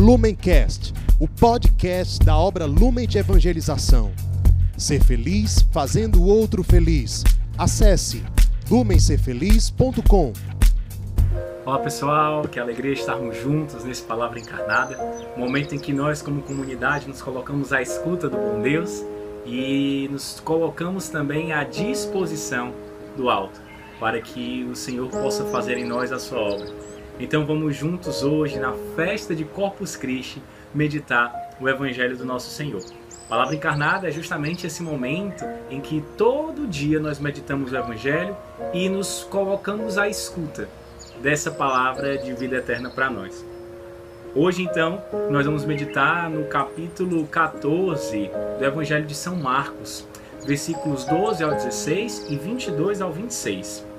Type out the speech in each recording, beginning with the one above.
Lumencast, o podcast da obra Lumen de Evangelização. Ser feliz fazendo o outro feliz. Acesse lumencerfeliz.com. Olá pessoal, que alegria estarmos juntos nesse Palavra Encarnada, momento em que nós, como comunidade, nos colocamos à escuta do bom Deus e nos colocamos também à disposição do alto, para que o Senhor possa fazer em nós a sua obra. Então vamos juntos hoje, na festa de Corpus Christi, meditar o Evangelho do nosso Senhor. Palavra encarnada é justamente esse momento em que todo dia nós meditamos o Evangelho e nos colocamos à escuta dessa palavra de vida eterna para nós. Hoje, então, nós vamos meditar no capítulo 14 do Evangelho de São Marcos, versículos 12 ao 16 e 22 ao 26.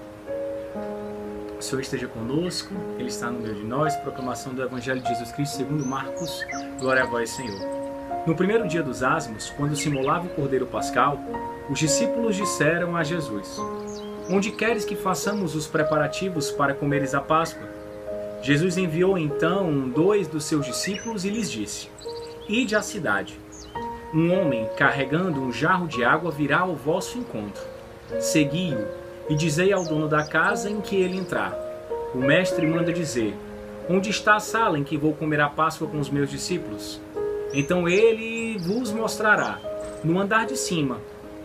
O Senhor esteja conosco, Ele está no meio de nós. Proclamação do Evangelho de Jesus Cristo segundo Marcos. Glória a vós, Senhor. No primeiro dia dos asmos, quando se molava o cordeiro pascal, os discípulos disseram a Jesus: Onde queres que façamos os preparativos para comeres a Páscoa? Jesus enviou então dois dos seus discípulos e lhes disse: Ide à cidade. Um homem carregando um jarro de água virá ao vosso encontro. Segui-o e dizei ao dono da casa em que ele entrar. O mestre manda dizer: Onde está a sala em que vou comer a Páscoa com os meus discípulos? Então ele vos mostrará, no andar de cima,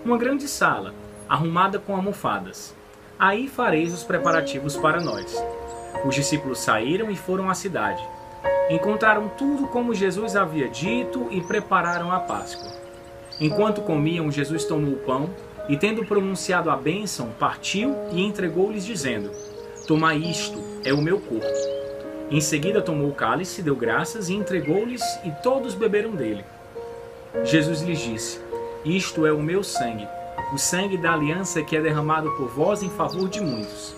uma grande sala, arrumada com almofadas. Aí fareis os preparativos para nós. Os discípulos saíram e foram à cidade. Encontraram tudo como Jesus havia dito e prepararam a Páscoa. Enquanto comiam, Jesus tomou o pão e tendo pronunciado a bênção, partiu e entregou-lhes, dizendo: Tomai isto, é o meu corpo. Em seguida tomou o cálice, deu graças e entregou-lhes, e todos beberam dele. Jesus lhes disse: Isto é o meu sangue, o sangue da aliança que é derramado por vós em favor de muitos.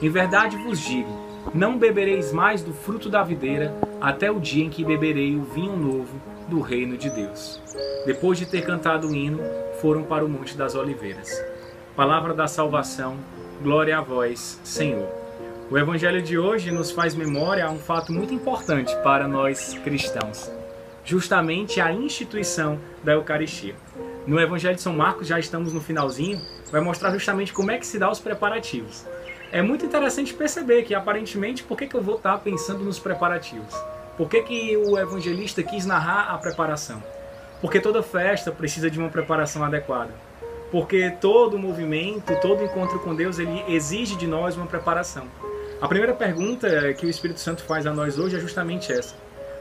Em verdade vos digo: não bebereis mais do fruto da videira, até o dia em que beberei o vinho novo do reino de Deus. Depois de ter cantado o hino, foram para o Monte das Oliveiras. Palavra da salvação, glória a vós, Senhor. O evangelho de hoje nos faz memória a um fato muito importante para nós cristãos, justamente a instituição da Eucaristia. No evangelho de São Marcos, já estamos no finalzinho, vai mostrar justamente como é que se dá os preparativos. É muito interessante perceber que, aparentemente, por que, que eu vou estar pensando nos preparativos? Por que, que o evangelista quis narrar a preparação? Porque toda festa precisa de uma preparação adequada. Porque todo movimento, todo encontro com Deus, ele exige de nós uma preparação. A primeira pergunta que o Espírito Santo faz a nós hoje é justamente essa: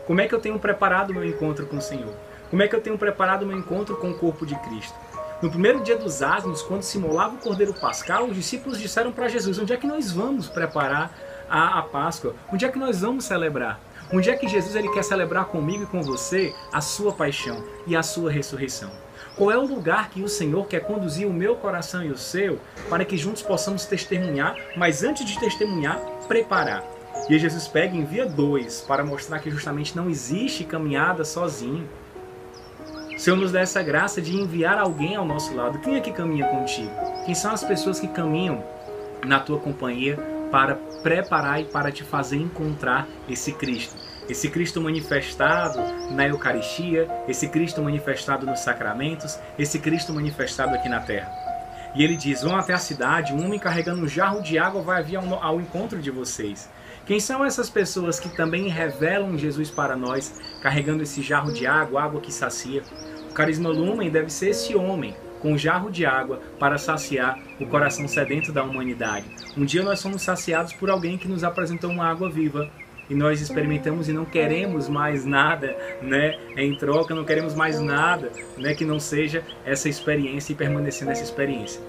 Como é que eu tenho preparado meu encontro com o Senhor? Como é que eu tenho preparado meu encontro com o corpo de Cristo? No primeiro dia dos asmos, quando se molava o cordeiro pascal, os discípulos disseram para Jesus: Onde é que nós vamos preparar a, a Páscoa? Onde é que nós vamos celebrar? Um dia que Jesus ele quer celebrar comigo e com você a sua paixão e a sua ressurreição. Qual é o lugar que o Senhor quer conduzir o meu coração e o seu para que juntos possamos testemunhar, mas antes de testemunhar, preparar? E Jesus pega e envia dois para mostrar que justamente não existe caminhada sozinho. O Senhor nos dá essa graça de enviar alguém ao nosso lado. Quem é que caminha contigo? Quem são as pessoas que caminham na tua companhia para preparar e para te fazer encontrar esse Cristo. Esse Cristo manifestado na Eucaristia, esse Cristo manifestado nos sacramentos, esse Cristo manifestado aqui na terra. E ele diz: Vão até a cidade, um homem carregando um jarro de água vai vir ao, ao encontro de vocês. Quem são essas pessoas que também revelam Jesus para nós, carregando esse jarro de água, água que sacia? O carisma lumen deve ser esse homem, com um jarro de água para saciar o coração sedento da humanidade. Um dia nós somos saciados por alguém que nos apresentou uma água viva e nós experimentamos e não queremos mais nada, né? Em troca, não queremos mais nada, né? Que não seja essa experiência e permanecer nessa experiência.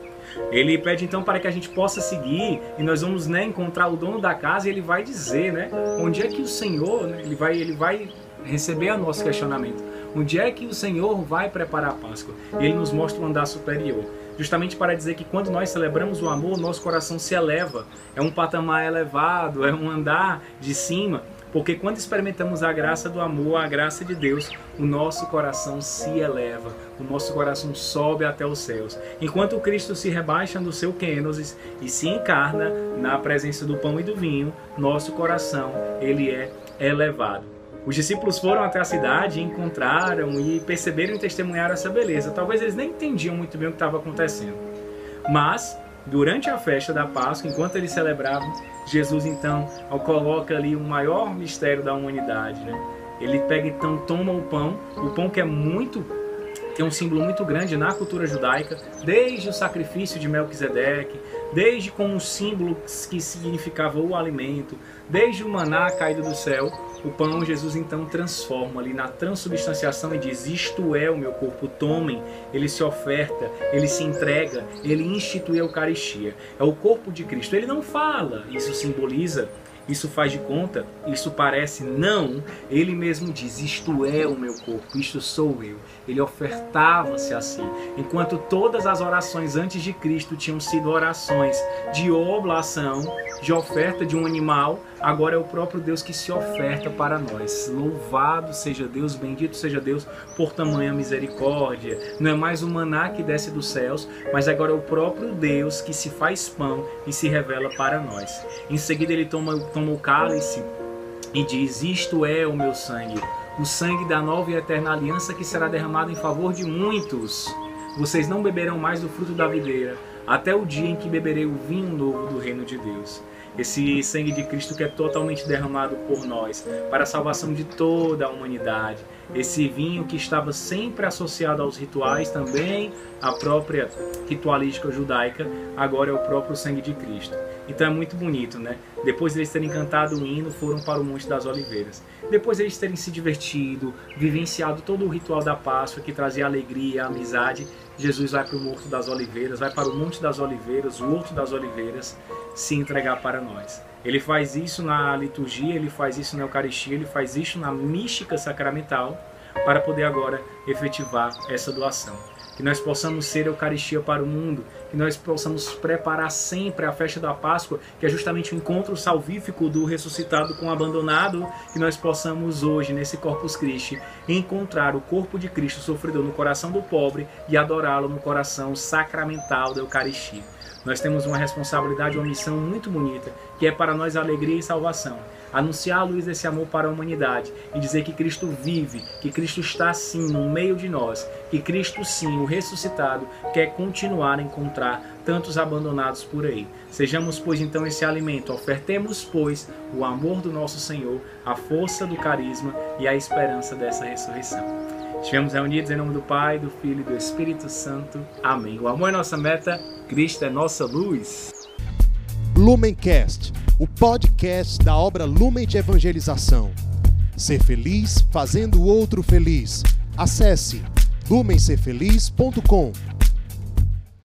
Ele pede então para que a gente possa seguir e nós vamos né, encontrar o dono da casa e ele vai dizer, né? Onde é que o Senhor, né, ele vai, ele vai receber o nosso questionamento. Onde é que o Senhor vai preparar a Páscoa? E ele nos mostra um andar superior. Justamente para dizer que quando nós celebramos o amor, nosso coração se eleva. É um patamar elevado, é um andar de cima. Porque quando experimentamos a graça do amor, a graça de Deus, o nosso coração se eleva, o nosso coração sobe até os céus. Enquanto Cristo se rebaixa do seu kenosis e se encarna na presença do pão e do vinho, nosso coração ele é elevado. Os discípulos foram até a cidade, encontraram e perceberam e testemunharam essa beleza. Talvez eles nem entendiam muito bem o que estava acontecendo. Mas, durante a festa da Páscoa, enquanto eles celebravam, Jesus então coloca ali o maior mistério da humanidade, né? Ele pega então, toma o pão, o pão que é muito tem um símbolo muito grande na cultura judaica, desde o sacrifício de Melquisedeque, desde como um símbolo que significava o alimento, desde o maná caído do céu, o pão Jesus então transforma ali na transubstanciação e diz: Isto é o meu corpo, tomem. Ele se oferta, ele se entrega, ele institui a Eucaristia. É o corpo de Cristo. Ele não fala, isso simboliza isso faz de conta? Isso parece? Não. Ele mesmo diz: Isto é o meu corpo, isto sou eu. Ele ofertava-se assim. Enquanto todas as orações antes de Cristo tinham sido orações de oblação, de oferta de um animal, agora é o próprio Deus que se oferta para nós. Louvado seja Deus, bendito seja Deus por tamanha misericórdia. Não é mais o maná que desce dos céus, mas agora é o próprio Deus que se faz pão e se revela para nós. Em seguida, ele toma, toma o cálice e diz: Isto é o meu sangue, o sangue da nova e eterna aliança que será derramado em favor de muitos. Vocês não beberão mais do fruto da videira, até o dia em que beberei o vinho novo do reino de Deus esse sangue de Cristo que é totalmente derramado por nós para a salvação de toda a humanidade. Esse vinho que estava sempre associado aos rituais, também a própria ritualística judaica, agora é o próprio sangue de Cristo. Então é muito bonito, né? Depois de eles terem cantado o hino, foram para o Monte das Oliveiras. Depois de eles terem se divertido, vivenciado todo o ritual da Páscoa que trazia alegria, amizade, Jesus vai para o Monte das Oliveiras, vai para o Monte das Oliveiras, o Horto das Oliveiras, se entregar para nós. Ele faz isso na liturgia, ele faz isso na Eucaristia, ele faz isso na mística sacramental para poder agora efetivar essa doação. Que nós possamos ser Eucaristia para o mundo, que nós possamos preparar sempre a festa da Páscoa, que é justamente o encontro salvífico do ressuscitado com o abandonado, que nós possamos hoje, nesse Corpus Christi, encontrar o corpo de Cristo sofredor no coração do pobre e adorá-lo no coração sacramental da Eucaristia. Nós temos uma responsabilidade, uma missão muito bonita, que é para nós alegria e salvação. Anunciar a luz desse amor para a humanidade e dizer que Cristo vive, que Cristo está sim no meio de nós, que Cristo sim, o ressuscitado, quer continuar a encontrar tantos abandonados por aí. Sejamos, pois, então esse alimento, ofertemos, pois, o amor do nosso Senhor, a força do carisma e a esperança dessa ressurreição. Estivemos reunidos em nome do Pai, do Filho e do Espírito Santo. Amém. O amor é nossa meta, Cristo é nossa luz. Lumencast, o podcast da obra Lumen de Evangelização. Ser feliz fazendo o outro feliz. Acesse lumencerfeliz.com.